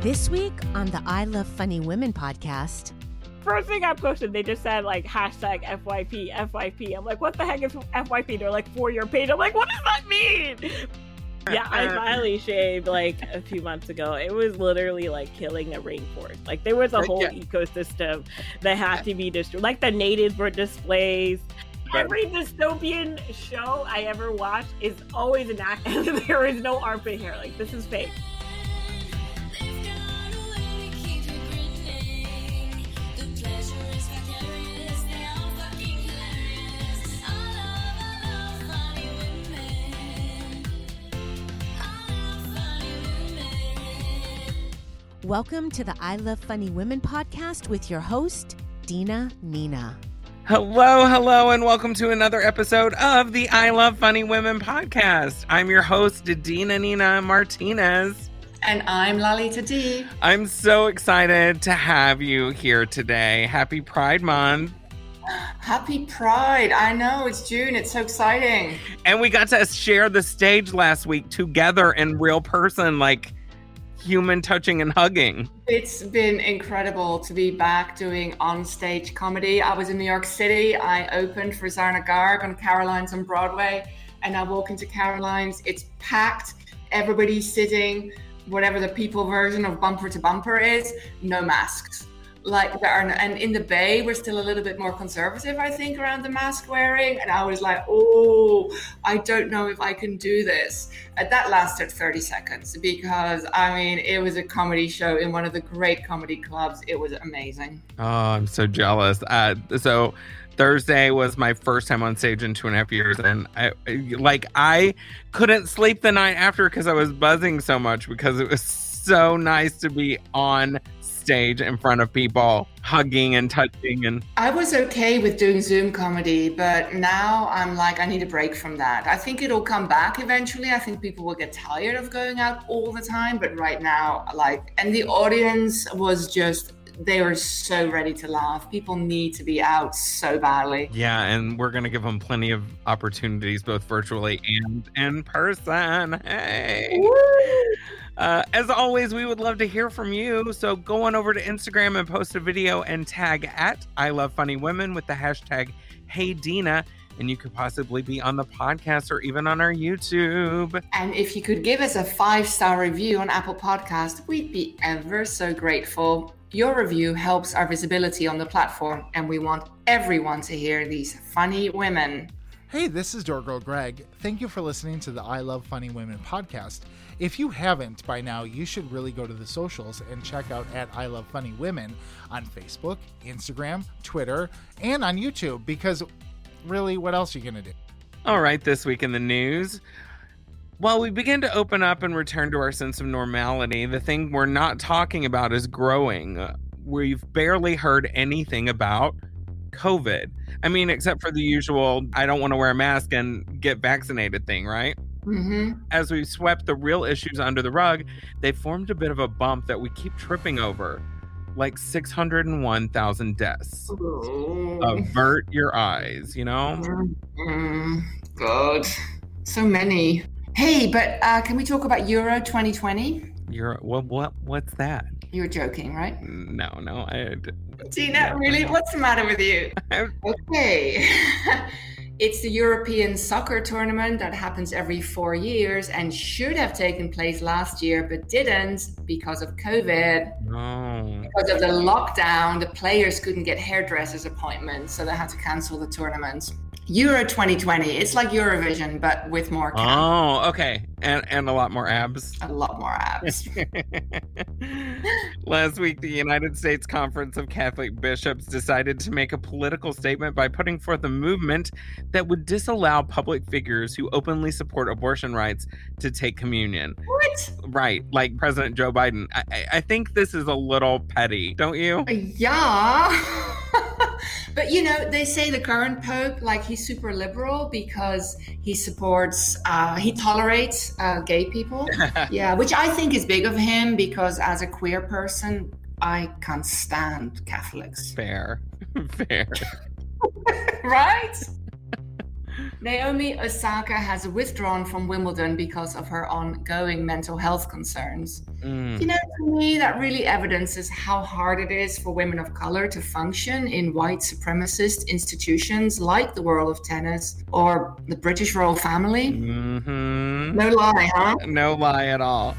This week on the I Love Funny Women podcast. First thing I posted, they just said like hashtag FYP, FYP. I'm like, what the heck is FYP? They're like, for your page. I'm like, what does that mean? yeah, I finally shaved like a few months ago. It was literally like killing a rainforest. Like there was a whole yeah. ecosystem that had to be destroyed. Like the natives were displaced. Every dystopian show I ever watched is always an act, and there is no armpit hair. Like this is fake. Welcome to the I Love Funny Women podcast with your host, Dina Nina. Hello, hello, and welcome to another episode of the I Love Funny Women podcast. I'm your host, Dina Nina Martinez. And I'm Lalita Dee. I'm so excited to have you here today. Happy Pride Month. Happy Pride. I know it's June. It's so exciting. And we got to share the stage last week together in real person. Like, human touching and hugging. It's been incredible to be back doing on-stage comedy. I was in New York City. I opened for Zarna Garg on Caroline's on Broadway, and I walk into Caroline's. It's packed. Everybody's sitting. Whatever the people version of bumper to bumper is, no masks like there are and in the bay we're still a little bit more conservative i think around the mask wearing. And i was like oh i don't know if i can do this. And that lasted 30 seconds because i mean it was a comedy show in one of the great comedy clubs. It was amazing. Oh i'm so jealous. Uh, so Thursday was my first time on stage in two and a half years, and I like I couldn't sleep the night after because I was buzzing so much because it was so nice to be on stage in front of people, hugging and touching. And I was okay with doing Zoom comedy, but now I'm like, I need a break from that. I think it'll come back eventually. I think people will get tired of going out all the time, but right now, like, and the audience was just they were so ready to laugh. People need to be out so badly. Yeah, and we're going to give them plenty of opportunities, both virtually and in person. Hey. Woo! Uh, as always, we would love to hear from you. So go on over to Instagram and post a video and tag at I Love Funny Women with the hashtag Hey Dina. And you could possibly be on the podcast or even on our YouTube. And if you could give us a five star review on Apple Podcast, we'd be ever so grateful. Your review helps our visibility on the platform, and we want everyone to hear these funny women. Hey, this is Door Girl Gregg. Thank you for listening to the I Love Funny Women podcast. If you haven't by now, you should really go to the socials and check out at I Love Funny Women on Facebook, Instagram, Twitter, and on YouTube because really, what else are you going to do? All right, this week in the news. While we begin to open up and return to our sense of normality, the thing we're not talking about is growing. We've barely heard anything about COVID. I mean, except for the usual I don't want to wear a mask and get vaccinated thing, right? Mm-hmm. As we swept the real issues under the rug, they formed a bit of a bump that we keep tripping over like 601,000 deaths. Ooh. Avert your eyes, you know? Mm-hmm. God, so many. Hey, but uh, can we talk about Euro 2020? Euro, what, what, what's that? You're joking, right? No, no. I, Tina, really? What's the matter with you? okay. It's the European soccer tournament that happens every four years and should have taken place last year, but didn't because of COVID. No. Because of the lockdown, the players couldn't get hairdressers appointments, so they had to cancel the tournament. Euro 2020. It's like Eurovision, but with more. Oh, okay, and and a lot more abs. A lot more abs. Last week, the United States Conference of Catholic Bishops decided to make a political statement by putting forth a movement that would disallow public figures who openly support abortion rights to take communion. What? Right, like President Joe Biden. I, I think this is a little petty, don't you? Uh, yeah. but you know, they say the current pope, like he's super liberal because he supports, uh, he tolerates uh, gay people. yeah, which I think is big of him because as a queer person, I can't stand Catholics. Fair, fair. right? Naomi Osaka has withdrawn from Wimbledon because of her ongoing mental health concerns. Mm. You know, to me, that really evidences how hard it is for women of color to function in white supremacist institutions like the world of tennis or the British royal family. hmm No lie, huh? No lie at all.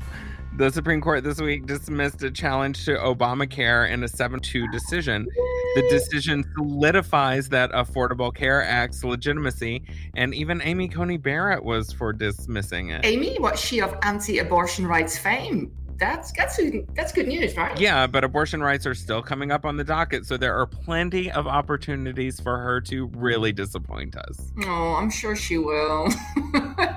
The Supreme Court this week dismissed a challenge to Obamacare in a 7 2 decision. The decision solidifies that Affordable Care Act's legitimacy, and even Amy Coney Barrett was for dismissing it. Amy, what's she of anti-abortion rights fame? That's that's that's good news, right? Yeah, but abortion rights are still coming up on the docket, so there are plenty of opportunities for her to really disappoint us. Oh, I'm sure she will.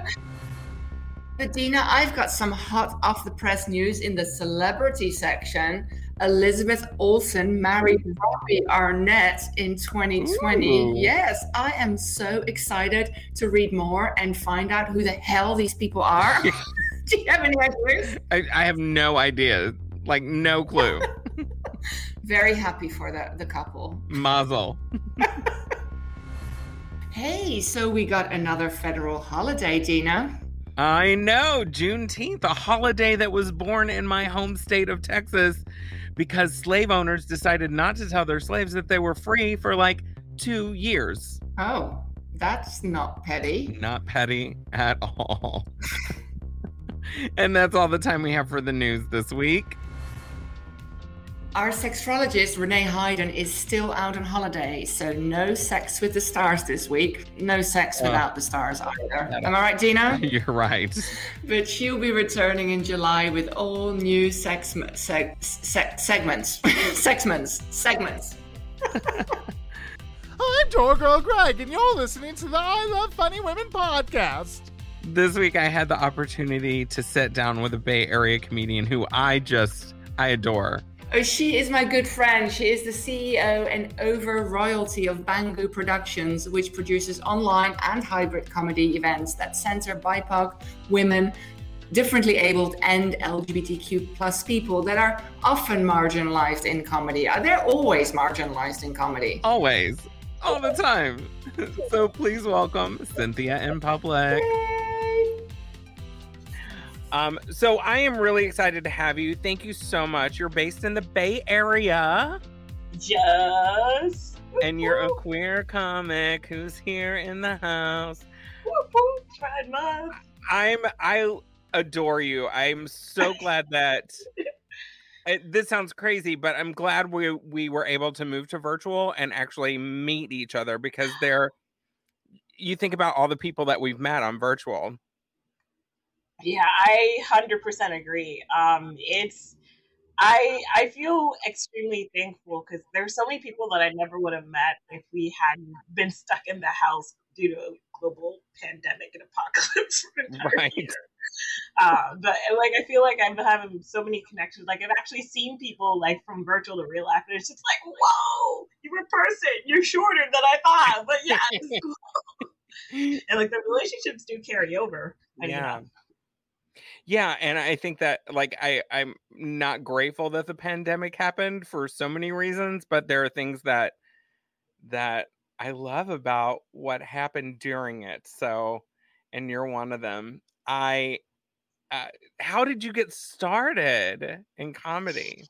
Adina, I've got some hot off the press news in the celebrity section. Elizabeth Olsen married Robbie Arnett in 2020. Ooh. Yes, I am so excited to read more and find out who the hell these people are. Do you have any ideas? I, I have no idea, like, no clue. Very happy for the, the couple. Mazel. Hey, so we got another federal holiday, Dina. I know, Juneteenth, a holiday that was born in my home state of Texas because slave owners decided not to tell their slaves that they were free for like two years. Oh, that's not petty. Not petty at all. and that's all the time we have for the news this week. Our sexologist Renee Hayden is still out on holiday, so no sex with the stars this week. No sex Oh. without the stars either. Am I right, Dina? You're right. but she'll be returning in July with all new sex seg, seg, segments, segments, segments. I'm Door Girl Gregg, and you're listening to the I Love Funny Women podcast. This week I had the opportunity to sit down with a Bay Area comedian who I just I adore. Oh, she is my good friend. She is the CEO and over royalty of Bangou Productions, which produces online and hybrid comedy events that center BIPOC, women, differently abled, and LGBTQ plus people that are often marginalized in comedy. Uh, They're always marginalized in comedy. Always. All the time. so please welcome Cynthia In Public. Um, so I am really excited to have you. Thank you so much. You're based in the Bay Area Just. and you're a queer comic who's here in the house. Whoop, whoop, Pride Month. I'm I adore you. I'm so glad that it, this sounds crazy, but I'm glad we we were able to move to virtual and actually meet each other because they're you think about all the people that we've met on virtual. Yeah, I hundred percent agree. Um, it's I I feel extremely thankful because there's so many people that I never would have met if we hadn't been stuck in the house due to a global pandemic and apocalypse for an entire Right. year. Uh, but like I feel like I'm having so many connections. Like I've actually seen people like from virtual to real life, and it's just like, whoa, you're a person. You're shorter than I thought, but yeah, it's cool. and like the relationships do carry over. I mean, Yeah. And I think that like I I'm not grateful that the pandemic happened for so many reasons, but there are things that that I love about what happened during it. So, and you're one of them. I uh, how did you get started in comedy?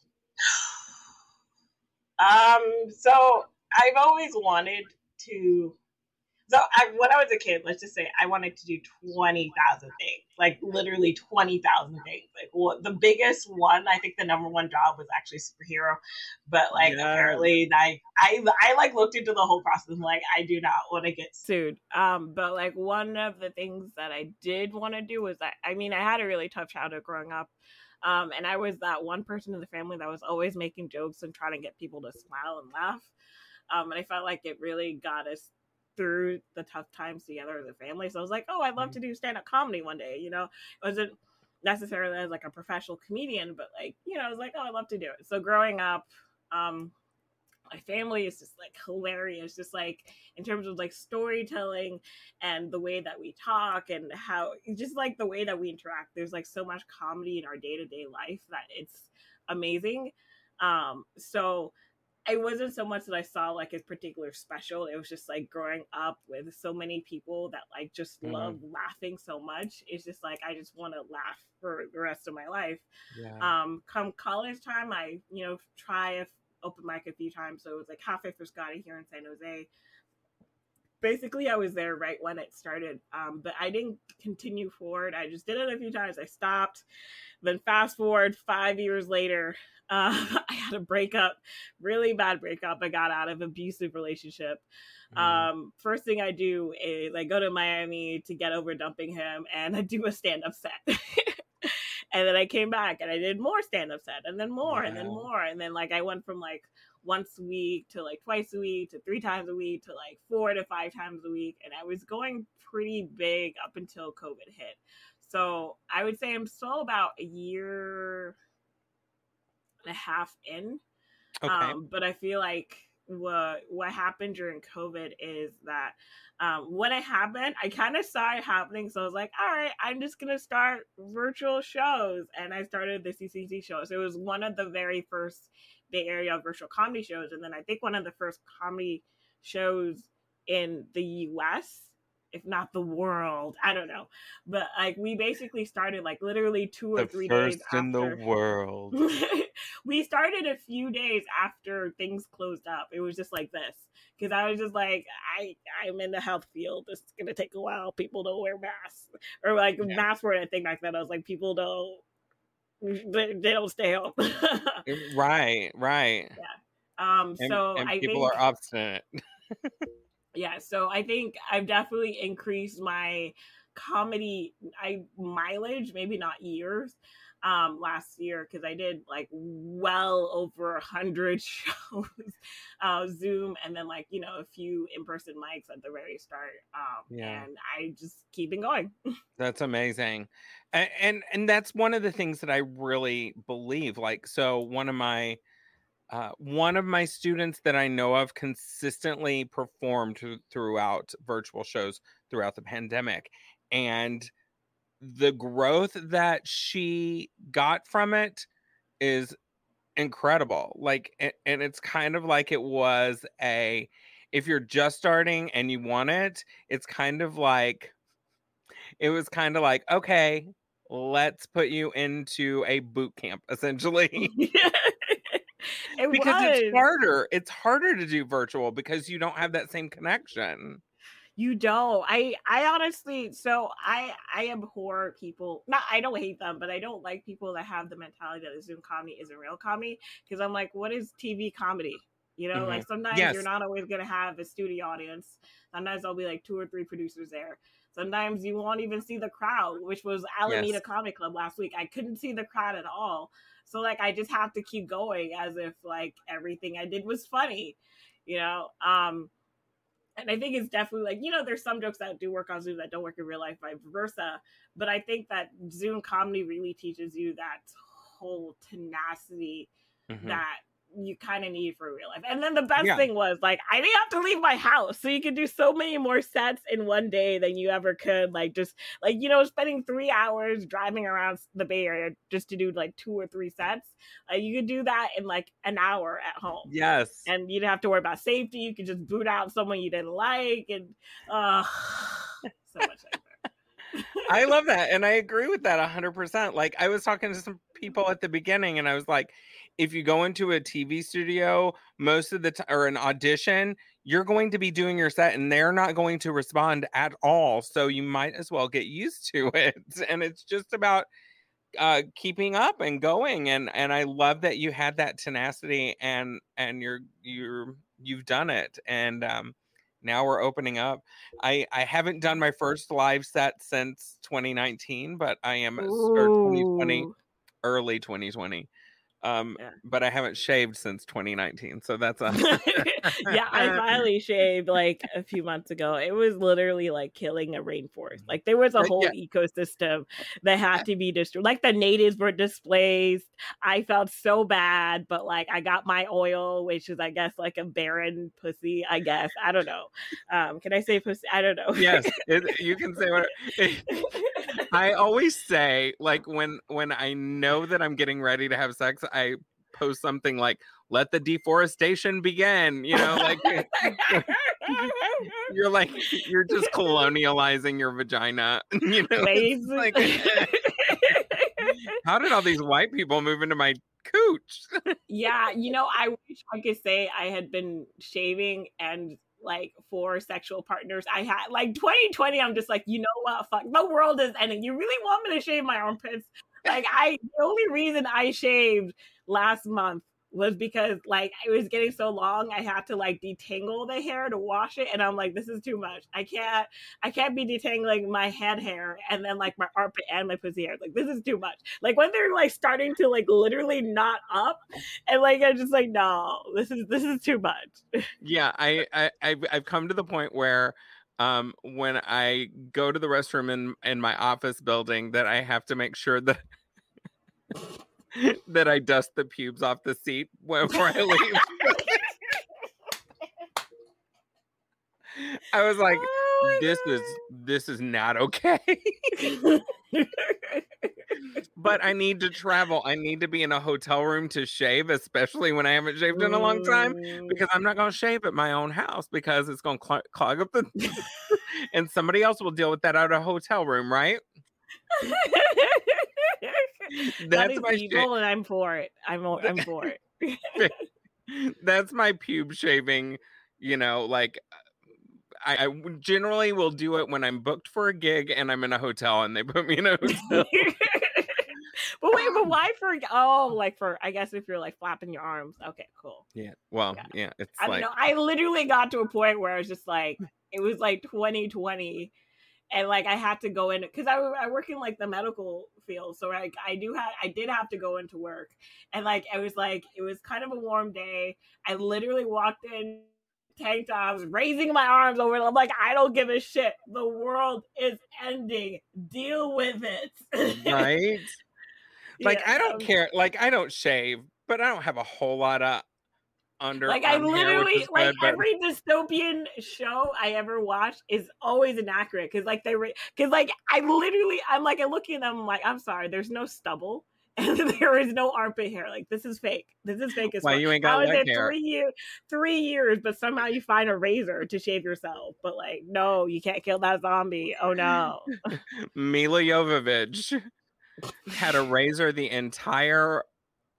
Um, so I've always wanted to. So I, when I was a kid, let's just say I wanted to do twenty thousand things, like literally twenty thousand things. Like what the biggest one, I think the number one job was actually superhero, but like Yes. apparently, like I, I like looked into the whole process. and like I do not want to get sued. Um, but like one of the things that I did want to do was I, I mean, I had a really tough childhood growing up. Um, and I was that one person in the family that was always making jokes and trying to get people to smile and laugh. Um, and I felt like it really got us through the tough times together as a family. So I was like, oh, I'd love to do stand up comedy one day. You know, it wasn't necessarily as like a professional comedian, but like, you know, I was like, oh, I'd love to do it. So growing up, um, my family is just like hilarious, just like in terms of like storytelling and the way that we talk and how just like the way that we interact. There's like so much comedy in our day to day life that it's amazing. Um, so it wasn't so much that I saw like his particular special. It was just like growing up with so many people that like just Mhm. love laughing so much. It's just like I just want to laugh for the rest of my life. Yeah. Um, come college time, I you know try a f- open mic a few times. So it was like halfway for Scotty here in San Jose. Basically, I was there right when it started, um, but I didn't continue forward. I just did it a few times. I stopped. Then fast forward five years later, uh, I had a breakup, really bad breakup. I got out of abusive relationship. Mhm. Um, first thing I do is I go to Miami to get over dumping him, and I do a stand up set. and then I came back and I did more stand up set, and then more, and then more, and then like I went from like once a week to like twice a week to three times a week to like four to five times a week, and I was going pretty big up until COVID hit. So I would say I'm still about a year and a half in. okay. Um, but I feel like what what happened during COVID is that um, when it happened, I kind of saw it happening. So I was like, all right, I'm just gonna start virtual shows, and I started the CCC show. So it was one of the very first Bay Area of virtual comedy shows, and then I think one of the first comedy shows in the U.S. If not the world, I don't know, but like we basically started like literally two or the three first days in after the world. we started a few days after things closed up. It was just like this because I was just like, I I'm in the health field. This is gonna take a while. People don't wear masks or like Yeah. masks were a thing back then. I was like, people don't they, they don't stay home. right, right. um, And, so and I people think are obstinate. yeah so i think i've definitely increased my comedy i mileage maybe not years um last year because i did like well over a hundred shows uh zoom and then like you know a few in-person mics at the very start um Yeah. and i just keep it going That's amazing. And, and and that's one of the things that I really believe. Like so one of my uh, one of my students that I know of consistently performed th- throughout virtual shows throughout the pandemic. And the growth that she got from it is incredible. Like, and it's kind of like it was a, if you're just starting and you want it, it's kind of like, it was kind of like, okay, let's put you into a boot camp essentially. it because was. it's harder. It's harder to do virtual because you don't have that same connection. You don't. I I honestly so I I abhor people. Not I don't hate them, but I don't like people that have the mentality that a Zoom comedy isn't real comedy because I'm like, what is TV comedy? You know, Mhm. like sometimes Yes. you're not always gonna have a studio audience. Sometimes there'll be like two or three producers there. Sometimes you won't even see the crowd, which was Alameda Yes. Comedy Club last week. I couldn't see the crowd at all. So like I just have to keep going as if like everything I did was funny, you know. Um and I think it's definitely like, you know, there's some jokes that do work on Zoom that don't work in real life, vice versa. But I think that Zoom comedy really teaches you that whole tenacity Mhm. that you kind of need for real life. And then the best Yeah. thing was like I didn't have to leave my house. So you could do so many more sets in one day than you ever could. Like just like, you know, spending three hours driving around the Bay Area just to do like two or three sets. Uh, you could do that in like an hour at home Yes. and you didn't have to worry about safety. You could just boot out someone you didn't like, and uh, so much like I love that. And I agree with that 100%. Like, I was talking to some people at the beginning, and I was like, if you go into a TV studio, most of the time, or an audition, you're going to be doing your set and they're not going to respond at all. So you might as well get used to it. And it's just about uh keeping up and going and and I love that you had that tenacity and and you're you're you've done it and um now we're opening up. I I haven't done my first live set since 2019, but I am or 2020 early 2020. Um Yeah. but I haven't shaved since 2019. So that's a yeah, I finally shaved like a few months ago. It was literally like killing a rainforest. Like there was a whole yeah. ecosystem that had to be destroyed. Like the natives were displaced. I felt so bad, but like I got my oil, which is I guess like a barren pussy. I guess I don't know. Um, can I say pussy? I don't know. yes, it, you can say what I always say like when when I know that I'm getting ready to have sex, I post something like let the deforestation begin. You know, like you're like you're just colonializing your vagina. You know, like how did all these white people move into my cooch? yeah, you know, I wish I could say I had been shaving and like for sexual partners I had like 2020 I'm just like you know what fuck the world is ending you really want me to shave my armpits like I the only reason I shaved last month was because like it was getting so long I had to like detangle the hair to wash it and I'm like this is too much. I can't I can't be detangling my head hair and then like my armpit and my pussy hair. Like this is too much. Like when they're like starting to like literally knot up and like I'm just like no, this is this is too much. Yeah, I, I I've, I've come to the point where um when I go to the restroom in in my office building that I have to make sure that that I dust the pubes off the seat before I leave. I was like, oh this God. is this is not okay. but I need to travel. I need to be in a hotel room to shave, especially when I haven't shaved in a long time, mm. because I'm not going to shave at my own house because it's going to cl- clog up the. and somebody else will deal with that out of a hotel room, right? That's my evil, and I'm for it. I'm I'm for it. That's my pube shaving. You know, like I, I, generally will do it when I'm booked for a gig and I'm in a hotel and they put me in a hotel. but wait, but why for? Oh, like for I guess if you're like flapping your arms. Okay, cool. Yeah. Well, yeah. yeah it's I like know. I literally got to a point where I was just like, it was like 2020 and like I had to go in because I, I work in like the medical field, so like I do have I did have to go into work, and like it was like it was kind of a warm day. I literally walked in tank tops, raising my arms over. I'm like, I don't give a shit. The world is ending. Deal with it. right. Like yeah, I don't um, care. Like I don't shave, but I don't have a whole lot of under. Like I literally like every dystopian show I ever watched is always inaccurate because like they because like I literally I'm like I look at them I'm like I'm sorry there's no stubble and there is no armpit hair like this is fake this is fake as well. you ain't got leg hair? Three years three years but somehow you find a razor to shave yourself but like no you can't kill that zombie oh no Milla Jovovich had a razor the entire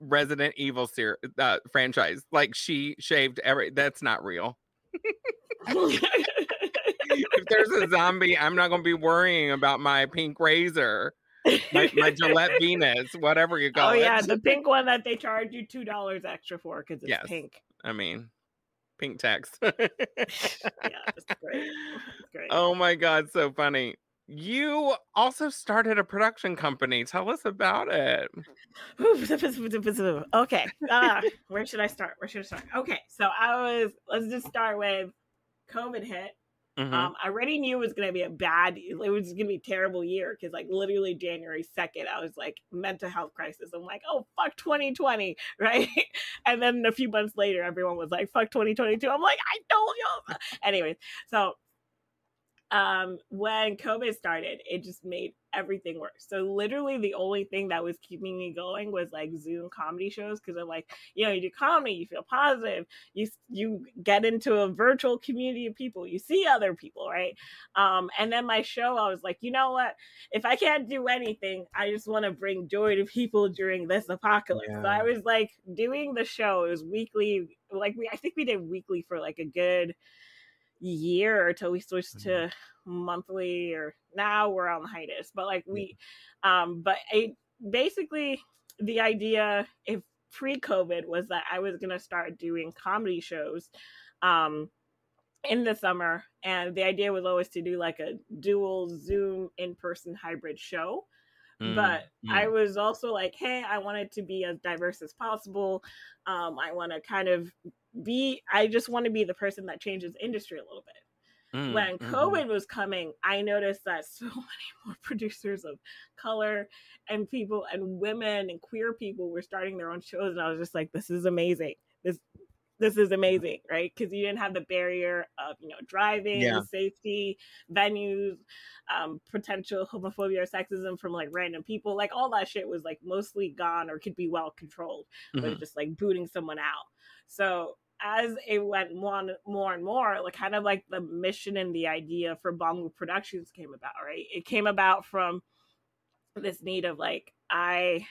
Resident Evil ser- uh, franchise. Like she shaved every. That's not real. if there's a zombie, I'm not going to be worrying about my pink razor, my, my Gillette Venus, whatever you call oh, it. Oh yeah, the pink one that they charge you two dollars extra for because it's yes. pink. I mean, pink text. yeah, it's great. It's great. Oh my god, so funny you also started a production company. Tell us about it. okay. Uh, where should I start? Where should I start? Okay. So I was, let's just start with COVID hit. Mm-hmm. Um, I already knew it was going to be a bad, it was going to be a terrible year because, like, literally January 2nd, I was like, mental health crisis. I'm like, oh, fuck 2020, right? and then a few months later, everyone was like, fuck 2022. I'm like, I told you. Anyways, so um, when COVID started, it just made everything worse. So literally, the only thing that was keeping me going was like Zoom comedy shows because I'm like, you know, you do comedy, you feel positive, you you get into a virtual community of people, you see other people, right? Um, and then my show, I was like, you know what? If I can't do anything, I just want to bring joy to people during this apocalypse. Yeah. So I was like doing the show. It was weekly, like we, I think we did weekly for like a good year until we switched mm-hmm. to monthly or now we're on the hiatus but like we um but I basically the idea if pre-covid was that i was going to start doing comedy shows um in the summer and the idea was always to do like a dual zoom in-person hybrid show mm, but mm. i was also like hey i wanted to be as diverse as possible um, i want to kind of be I just want to be the person that changes industry a little bit. Mm, when mm-hmm. COVID mm-hmm. was coming, I noticed that so many more producers of color and people and women and queer people were starting their own shows, and I was just like, "This is amazing! This this is amazing, right? Because you didn't have the barrier of you know driving, Yeah. safety, venues, um, potential homophobia or sexism from like random people. Like all that shit was like mostly gone or could be well controlled, but Mhm. just like booting someone out. So as it went more and more and more, like kind of like the mission and the idea for Bangou Productions came about, right? It came about from this need of like I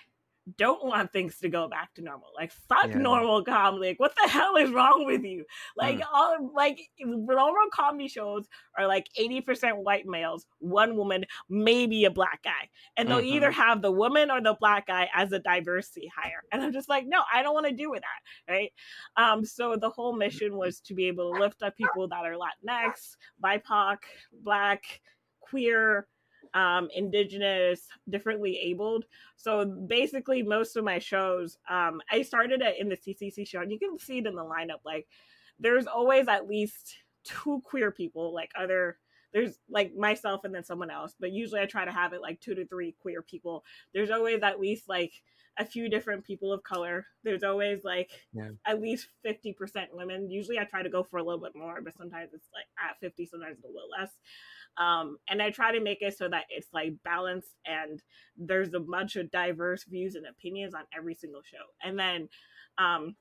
don't want things to go back to normal. Like fuck Yeah. normal comedy. Like what the hell is wrong with you? Like Mm. all like normal comedy shows are like 80% white males, one woman, maybe a black guy. And they'll Mhm. either have the woman or the black guy as a diversity hire. And I'm just like, no, I don't want to do with that. Right. Um, so the whole mission was to be able to lift up people that are Latinx, BIPOC, black, queer, um, indigenous, differently abled. So basically, most of my shows, um, I started it in the CCC show, and you can see it in the lineup. Like, there's always at least two queer people, like other. There's like myself and then someone else, but usually I try to have it like two to three queer people. There's always at least like a few different people of color. There's always like Yeah. at least 50% women. Usually I try to go for a little bit more, but sometimes it's like at 50, sometimes it's a little less um, and I try to make it so that it's like balanced and there's a bunch of diverse views and opinions on every single show. And then um,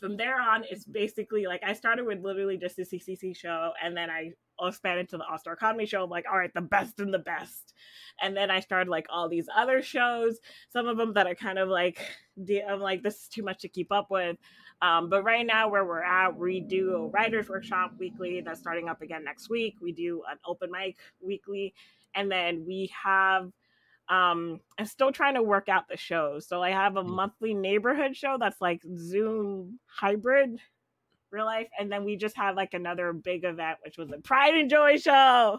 from there on, it's basically like I started with literally just the CCC show, and then I expanded to the All Star Comedy show. I'm like, all right, the best and the best. And then I started like all these other shows, some of them that are kind of like, I'm like, this is too much to keep up with. Um, but right now, where we're at, we do a writers workshop weekly that's starting up again next week. We do an open mic weekly, and then we have. Um, I'm still trying to work out the shows. So I have a Mm. monthly neighborhood show that's like Zoom hybrid, real life, and then we just had like another big event, which was a Pride and Joy show,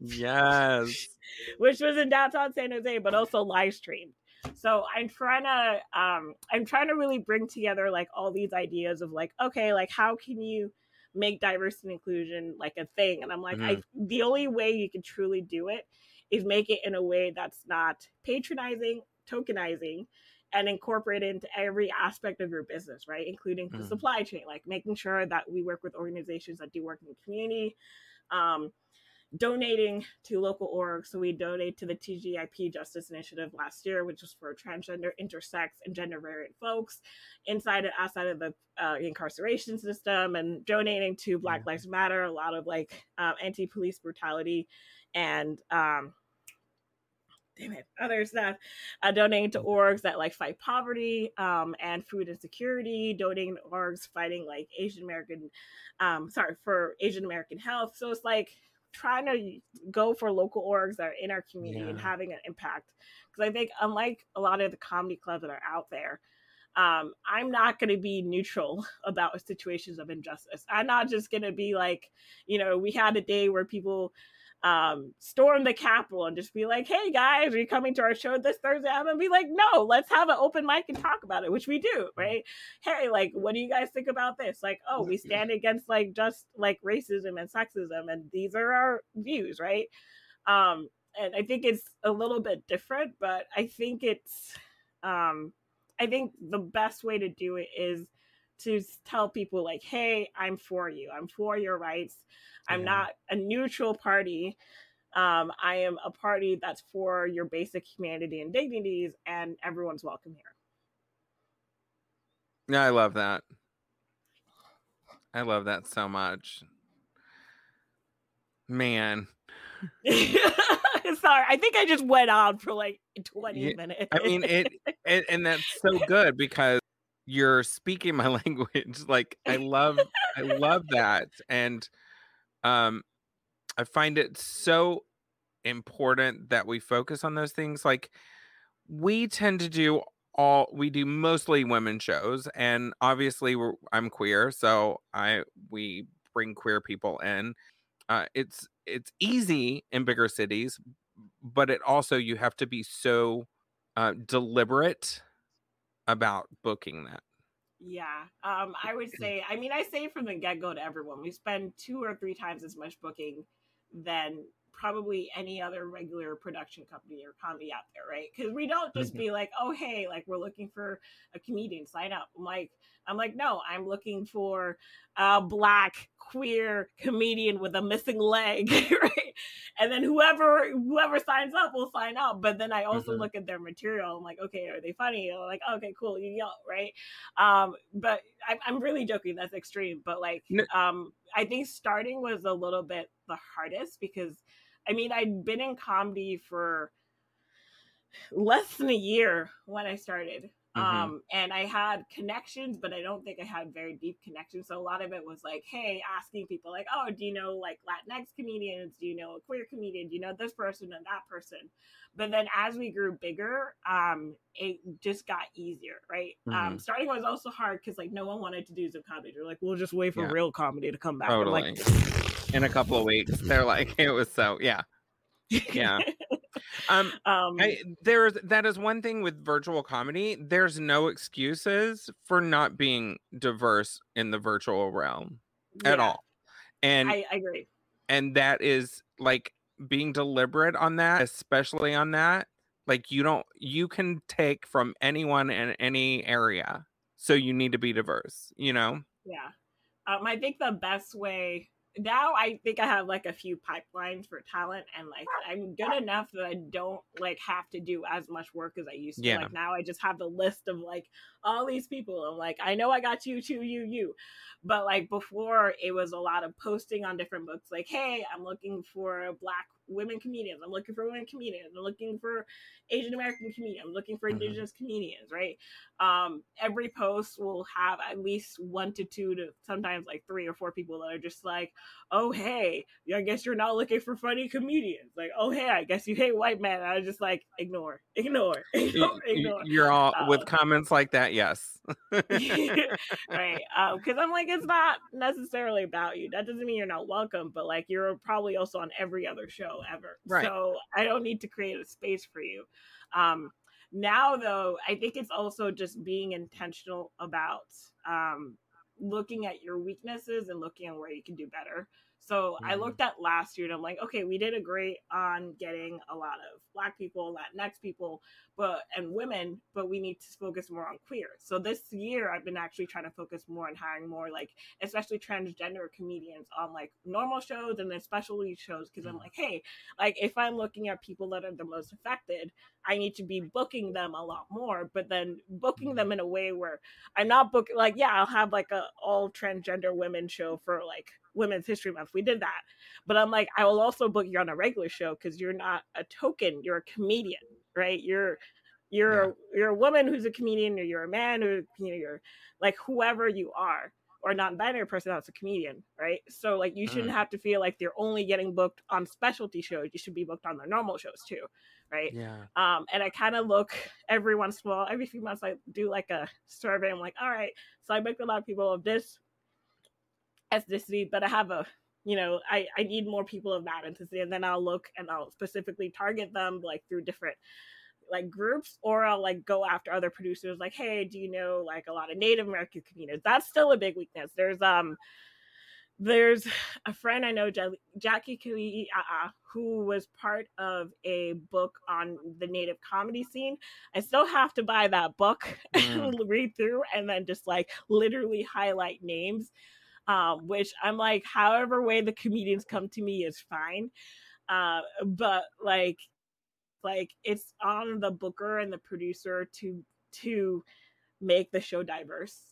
Yes. which was in downtown San Jose, but also live streamed. So I'm trying to um I'm trying to really bring together like all these ideas of like, okay, like how can you make diversity and inclusion like a thing? And I'm like, I the only way you can truly do it is make it in a way that's not patronizing, tokenizing, and incorporate it into every aspect of your business, right? Including the Mhm. supply chain, like making sure that we work with organizations that do work in the community. Um, donating to local orgs. So we donate to the TGIP Justice Initiative last year, which was for transgender, intersex, and gender variant folks inside and outside of the uh, incarceration system, and donating to Black. Lives Matter, a lot of like uh, anti-police brutality and um, damn it, other stuff. Uh, donating to orgs that like fight poverty um, and food insecurity. Donating to orgs fighting like Asian American, um, sorry for Asian American health. So it's like trying to go for local orgs that are in our community and having an impact. Because I think unlike a lot of the comedy clubs that are out there. Um, I'm not going to be neutral about situations of injustice. I'm not just going to be like, you know, we had a day where people um storm the capitol and just be like hey guys are you coming to our show this thursday? I'm gonna be like no let's have an open mic and talk about it which we do right? Hey like what do you guys think about this? Like oh we stand against like just like racism and sexism and these are our views right? Um and i think it's a little bit different but i think it's um i think the best way to do it is to tell people like hey i'm for you i'm for your rights i'm Yeah. not a neutral party um, i am a party that's for your basic humanity and dignities and everyone's welcome here. Yeah, I love that. I love that so much. Man, sorry i think i just went on for like 20 Yeah, minutes I mean it, and, and that's so good because you're speaking my language. Like I love, I love that, and um, I find it so important that we focus on those things. Like we tend to do all we do mostly women shows, and obviously we're, I'm queer, so I we bring queer people in. Uh, it's it's easy in bigger cities, but it also you have to be so uh, deliberate about booking that. Yeah, um, I would say. I mean, I say from the get go to everyone, we spend two or three times as much booking than probably any other regular production company or comedy out there, right? Because we don't just Mhm. be like, oh hey, like we're looking for a comedian, sign up. I'm like, I'm like, no, I'm looking for a black queer comedian with a missing leg, right? And then whoever whoever signs up will sign up. But then I also Mhm. look at their material. I'm like, okay, are they funny? I'm like, okay, cool, you go, right? Um, but I, I'm really joking. That's extreme. But like, um, I think starting was a little bit the hardest because, I mean, I'd been in comedy for less than a year when I started. Mhm. Um, and I had connections, but I don't think I had very deep connections. So a lot of it was like, hey, asking people like, oh, do you know like Latinx comedians? Do you know a queer comedian? Do you know this person and that person? But then as we grew bigger, um, it just got easier, right? Um, Mhm. starting was also hard because like no one wanted to do Zoom comedy. They're like, we'll just wait for Yeah. real comedy to come back. Totally. like, In a couple of weeks, they're like, it was so yeah. Yeah. Um, um, I there's that is one thing with virtual comedy. There's no excuses for not being diverse in the virtual realm at all, and I, I agree. and that is like being deliberate on that, especially on that. Like you don't you can take from anyone in any area, so you need to be diverse. You know. Yeah. Um, I think the best way now, I think I have like a few pipelines for talent, and like I'm good enough that I don't like have to do as much work as I used to. Yeah. Like now, I just have the list of like all these people. I'm like, I know I got you, two, you, you. But like before, it was a lot of posting on different books. Like, hey, I'm looking for a black women comedians. I'm looking for women comedians. I'm looking for Asian American comedians. I'm looking for Mhm. indigenous comedians. Right um every post will have at least one to two to sometimes like three or four people that are just like oh hey i guess you're not looking for funny comedians like oh hey i guess you hate white men and i was just like ignore ignore ignore, ignore. You're all with Uh, comments like that. Yes. right because i'm like it's not necessarily about you that doesn't mean you're not welcome but like you're probably also on every other show ever Right. so i don't need to create a space for you um now though i think it's also just being intentional about um looking at your weaknesses and looking at where you can do better so i Mhm. looked at last year and i'm like okay we did a great on getting a lot of black people latinx people but and women but we need to focus more on queer. So this year i've been actually trying to focus more on hiring more like especially transgender comedians on like normal shows and then specialty shows because i'm Mhm. like hey like if i'm looking at people that are the most affected i need to be booking them a lot more but then booking them in a way where i'm not booking like yeah i'll have like a all transgender women show for like women's history month. We did that. But i'm like i will also book you on a regular show because you're not a token you're a comedian right you're you're a, you're a woman who's a comedian or you're a man who's a comedian you're like whoever you are or non-binary person that's a comedian right so like you shouldn't Mm. have to feel like they're only getting booked on specialty shows you should be booked on their normal shows too right Yeah. um and i kind of look every once in a while every few months i do like a survey i'm like all right so i booked a lot of people of this ethnicity but i have a you know i i need more people of that ethnicity and then i'll look and i'll specifically target them like through different like groups or I'll like go after other producers like hey do you know like a lot of Native American communities? That's still a big weakness. There's um there's a friend I know Ja- Jackie Kili'a'a who was part of a book on the native comedy scene. I still have to buy that book and read through and then just like literally highlight names um, which I'm like however way the comedians come to me is fine uh, but like like it's on the booker and the producer to to make the show diverse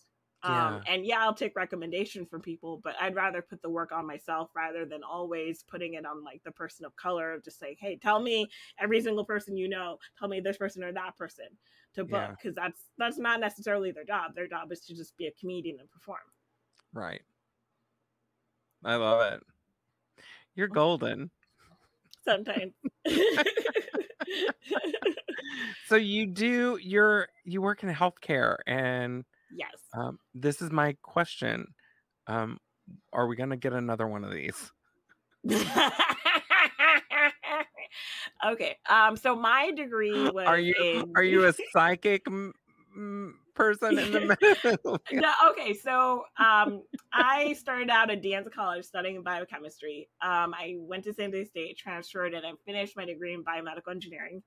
um Yeah. and yeah i'll take recommendation from people but i'd rather put the work on myself rather than always putting it on like the person of color of just saying hey tell me every single person you know tell me this person or that person to book Yeah. because that's that's not necessarily their job their job is to just be a comedian and perform Right. I love it. You're golden. sometimes So you do you're you work in healthcare and yes um, this is my question. Um, are we gonna get another one of these? okay. Um. So my degree was. Are you in- are you a psychic m- m- person in the middle. no, okay, so um, I started out at De Anza College studying biochemistry. Um, I went to San Diego State, transferred, and I finished my degree in biomedical engineering.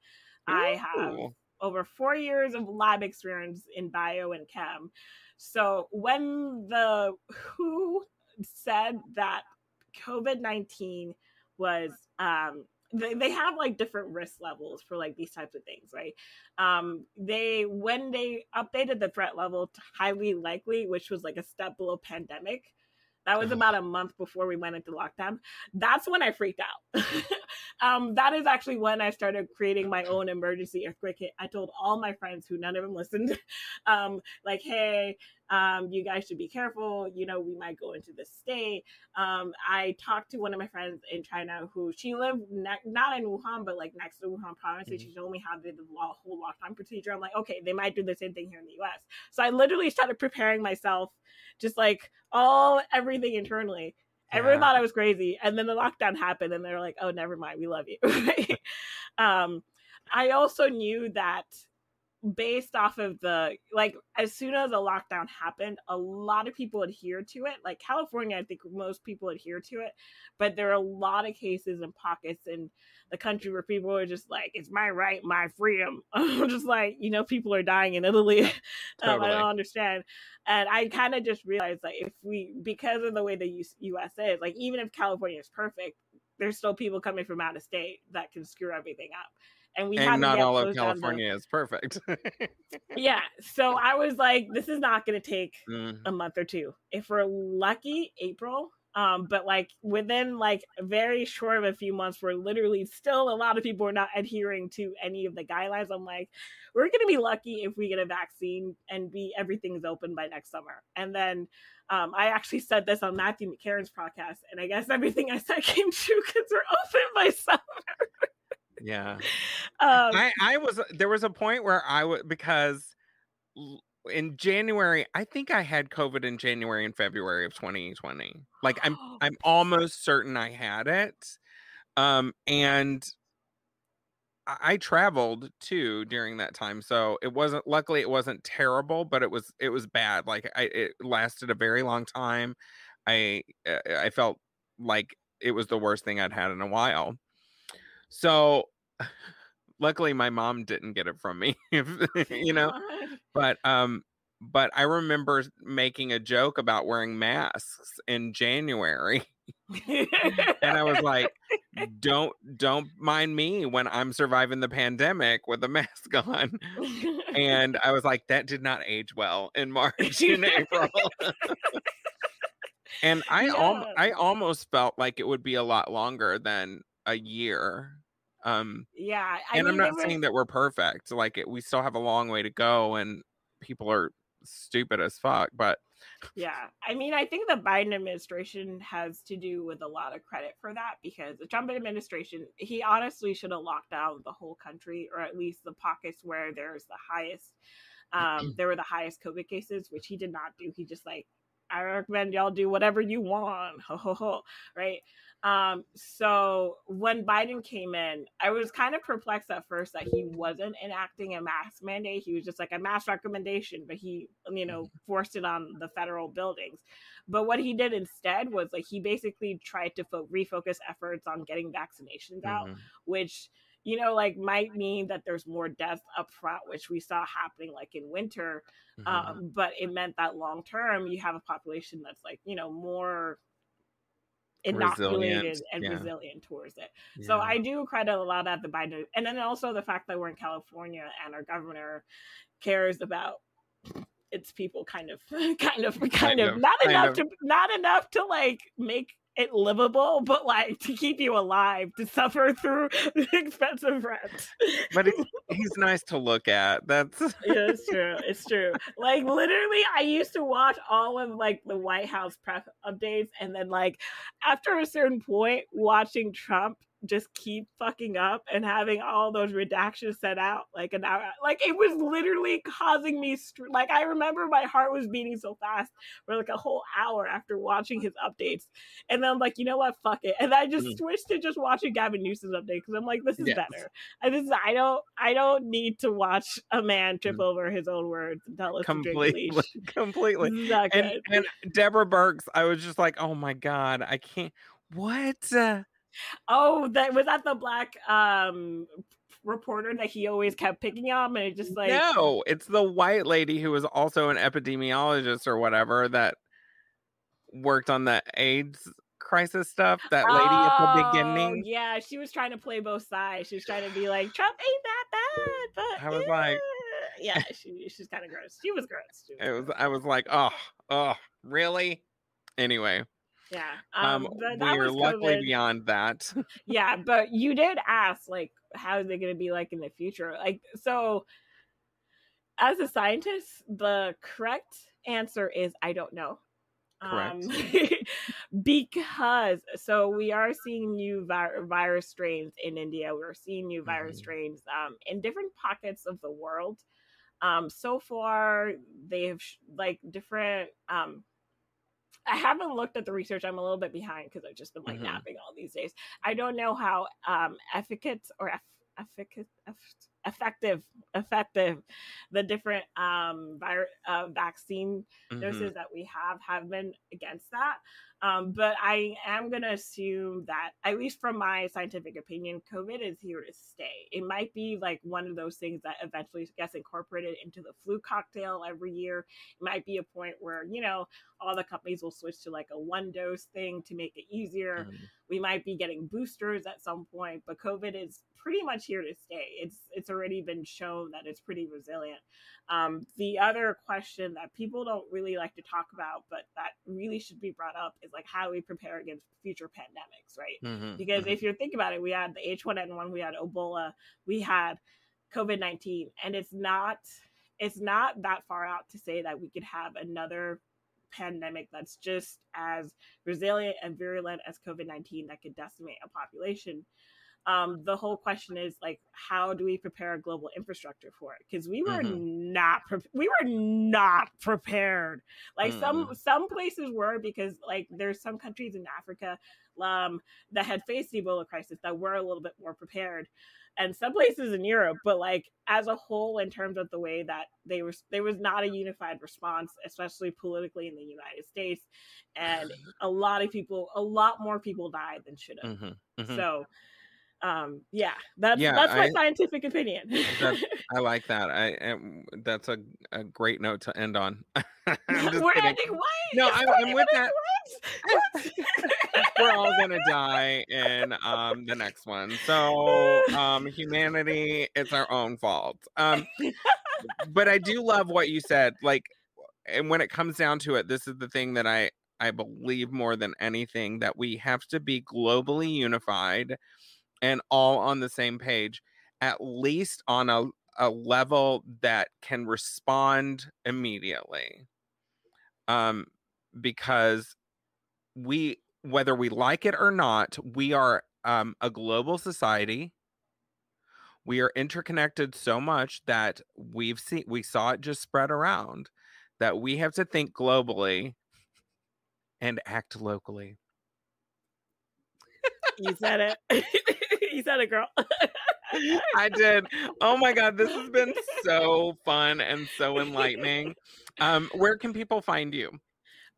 I have over four years of lab experience in bio and chem. So when the WHO said that COVID 19 was, um, they, they have like different risk levels for like these types of things, right? Um, they, when they updated the threat level to highly likely, which was like a step below pandemic, that was about a month before we went into lockdown. That's when I freaked out. um, that is actually when I started creating my own emergency earthquake kit. I told all my friends who none of them listened, um, like, hey, um, you guys should be careful. You know, we might go into this state. Um, I talked to one of my friends in China who she lived ne- not in Wuhan, but like next to Wuhan province, and she told me how they did the whole lockdown procedure. I'm like, okay, they might do the same thing here in the U.S. So I literally started preparing myself, just like all everything internally. Everyone thought I was crazy, and then the lockdown happened, and they're like, "Oh, never mind, we love you." Um, I also knew that based off of the like as soon as the lockdown happened a lot of people adhere to it. Like california i think most people adhere to it but there are a lot of cases and pockets in the country where people are just like it's my right my freedom. I'm just like you know people are dying in italy. Um, i don't understand. And i kind of just realized like if we because of the way the us is like even if california is perfect there's still people coming from out of state that can screw everything up and we and not all of closed down the- California is perfect. yeah. So I was like, this is not going to take Mm. a month or two. If we're lucky, April. Um, but like within like very short of a few months, we're literally still a lot of people are not adhering to any of the guidelines. I'm like, we're gonna be lucky if we get a vaccine and be everything's open by next summer. And then um, I actually said this on Matthew McCarran's podcast, and I guess everything I said came true because we're open by summer. Yeah. Um, I, I was there was a point where I would because in January I think I had COVID in January and February of 2020. Like I'm I'm almost certain I had it. Um and I, I traveled too during that time. So it wasn't luckily it wasn't terrible, but it was it was bad. Like I it lasted a very long time. I uh, I felt like it was the worst thing I'd had in a while. So luckily my mom didn't get it from me you know? But um but i remember making a joke about wearing masks in january. And i was like don't don't mind me when i'm surviving the pandemic with a mask on. And i was like that did not age well in march and april. And i al- i almost felt like it would be a lot longer than a year um yeah, I and mean, I'm not saying that we're perfect. Like it, we still have a long way to go, and people are stupid as fuck. But Yeah, I mean, I think the Biden administration has to do with a lot of credit for that because the Trump administration, he honestly should have locked down the whole country or at least the pockets where there's the highest, um, there were the highest COVID cases, which he did not do. He just like, I recommend y'all do whatever you want, ho ho ho, right? Um, so when Biden came in, I was kind of perplexed at first that he wasn't enacting a mask mandate. He was just like a mask recommendation, but he, you know, forced it on the federal buildings. But what he did instead was like he basically tried to fo- refocus efforts on getting vaccinations out, mhm, which you know like might mean that there's more death up front which we saw happening like in winter mhm. um, but it meant that long term you have a population that's like you know more inoculated Resilient, and yeah. resilient towards it so i do credit a lot at the biden and then also the fact that we're in california and our governor cares about its people kind of kind of kind, Kind of, of, not enough of. to not enough to like make it livable but like to keep you alive to suffer through expensive rent but he, he's nice to look at. That's yeah, it's true. It's true. Like literally, I used to watch all of like the White House press updates, and then like after a certain point, watching Trump just keep fucking up and having all those redactions set out like an hour like it was literally causing me str- like i remember my heart was beating so fast for like a whole hour after watching his updates and then i'm like you know what fuck it and i just Mhm. switched to just watching gavin newsom's update because i'm like this is Yes. better i just i don't i don't need to watch a man trip Mhm. over his own words and tell us completely, completely And and Deborah Birx, I was just like, oh my god, I can't. What? Uh, Oh, that was that the black um reporter that he always kept picking on, and it just like no, it's the white lady who was also an epidemiologist or whatever that worked on the AIDS crisis stuff. That lady at the Oh, beginning. Yeah, she was trying to play both sides. She was trying to be like Trump ain't that bad, but I was like- eh." yeah, she she's kind of gross. She was gross. She It was. gross. I was like, oh, oh, really? Anyway, yeah. um, Um, we are luckily COVID. beyond that. yeah, but you did ask like how is it going to be like in the future? Like so as a scientist, the correct answer is I don't know. Correct. Um, because so we are seeing new vi- virus strains in India. We're seeing new virus Mhm. strains um, in different pockets of the world. Um, so far, they've sh- like different. Um, I haven't looked at the research. I'm a little bit behind because I've just been like Mhm. napping all these days. I don't know how um, efficacious or eff- eff- effective, effective the different um, vir- uh, vaccine Mhm. doses that we have have been against that. Um, but I am going to assume that, at least from my scientific opinion, COVID is here to stay. It might be like one of those things that eventually gets incorporated into the flu cocktail every year. It might be a point where, you know, all the companies will switch to like a one dose thing to make it easier. Mhm. We might be getting boosters at some point, but COVID is pretty much here to stay. It's it's already been shown that it's pretty resilient. Um, the other question that people don't really like to talk about, but that really should be brought up, is like how do we prepare against future pandemics, right? Mhm. Because Mhm. if you think about it, we had the H1N1, we had Ebola, we had COVID 19, and it's not it's not that far out to say that we could have another pandemic that's just as resilient and virulent as COVID 19 that could decimate a population. Um, the whole question is like, how do we prepare a global infrastructure for it? Because we were Mhm. not pre- we were not prepared. Like some Mm-mm. some places were because like there's some countries in Africa um, that had faced the Ebola crisis that were a little bit more prepared, and some places in Europe. But like as a whole, in terms of the way that they were, there was not a unified response, especially politically in the United States, and a lot of people, a lot more people died than should have. Mhm. Mhm. So, um, yeah, that's Yeah, that's my I- scientific opinion. I like that. I um, that's a, a great note to end on. We're kidding. ending what? No, I'm- I'm with that. We're all gonna die in um the next one. So um humanity, it's our own fault. Um but I do love what you said. Like and when it comes down to it, this is the thing that I I believe more than anything that we have to be globally unified and all on the same page, at least on a, a level that can respond immediately. Um, because we, whether we like it or not, we are um, a global society. We are interconnected so much that we've seen, we saw it just spread around that we have to think globally and act locally. You said it. you said it, girl. I did. Oh my god, this has been so fun and so enlightening. Um, where can people find you?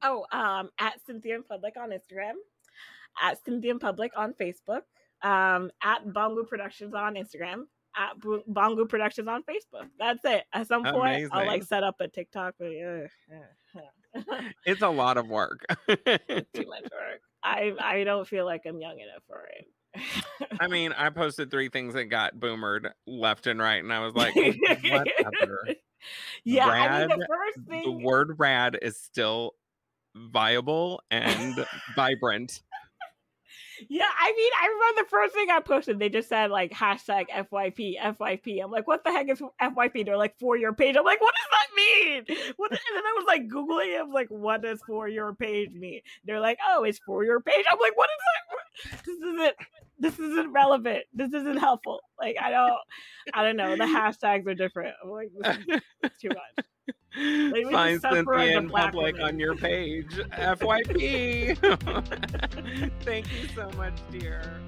Oh, um, at Cynthia in Public on Instagram, at Cynthia in Public on Facebook, um, at Bangou Productions on Instagram, at Bo- Bangou Productions on Facebook. That's it. At some point, I'll like set up a TikTok. But, uh, uh, It's a lot of work. too much work. I I don't feel like I'm young enough for it. I mean, I posted three things that got boomered left and right, and I was like, whatever. yeah, I mean the first The word rad is still viable and vibrant. Yeah, I mean, I remember the first thing I posted, they just said like hashtag FYP, FYP. I'm like, what the heck is FYP? They're like for your page. I'm like, what does that mean? What? And then I was like googling. it. I was like, what does for your page mean? They're like, oh, it's for your page. I'm like, what is that? This is it. This isn't relevant. This isn't helpful. Like I don't, I don't know. The hashtags are different. I'm like, this is too much. Maybe just Find Cynthia in public woman. on your page. FYP. Thank you so much, dear.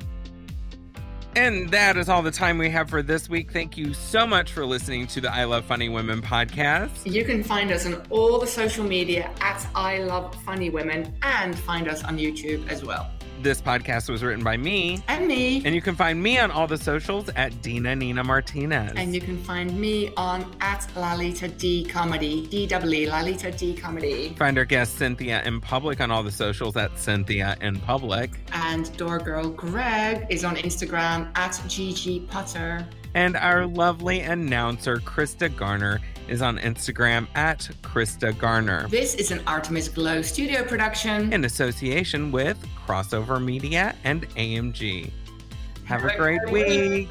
And that is all the time we have for this week. Thank you so much for listening to the I Love Funny Women podcast. You can find us on all the social media at I Love Funny Women and find us on YouTube as well. This podcast was written by me, And me. and you can find me on all the socials at Dina Nina Martinez. And you can find me on at Lalita Dee Comedy. D W E Lalita Dee Comedy. find our guest Cynthia in public on all the socials at Cynthia in public. And door girl Gregg is on Instagram at GG Potter. And our lovely announcer, Crysta Garner, is on Instagram at Crysta Garner This is an Artemis Glow studio production. in association with Crossover Media and AMG. Have a great week.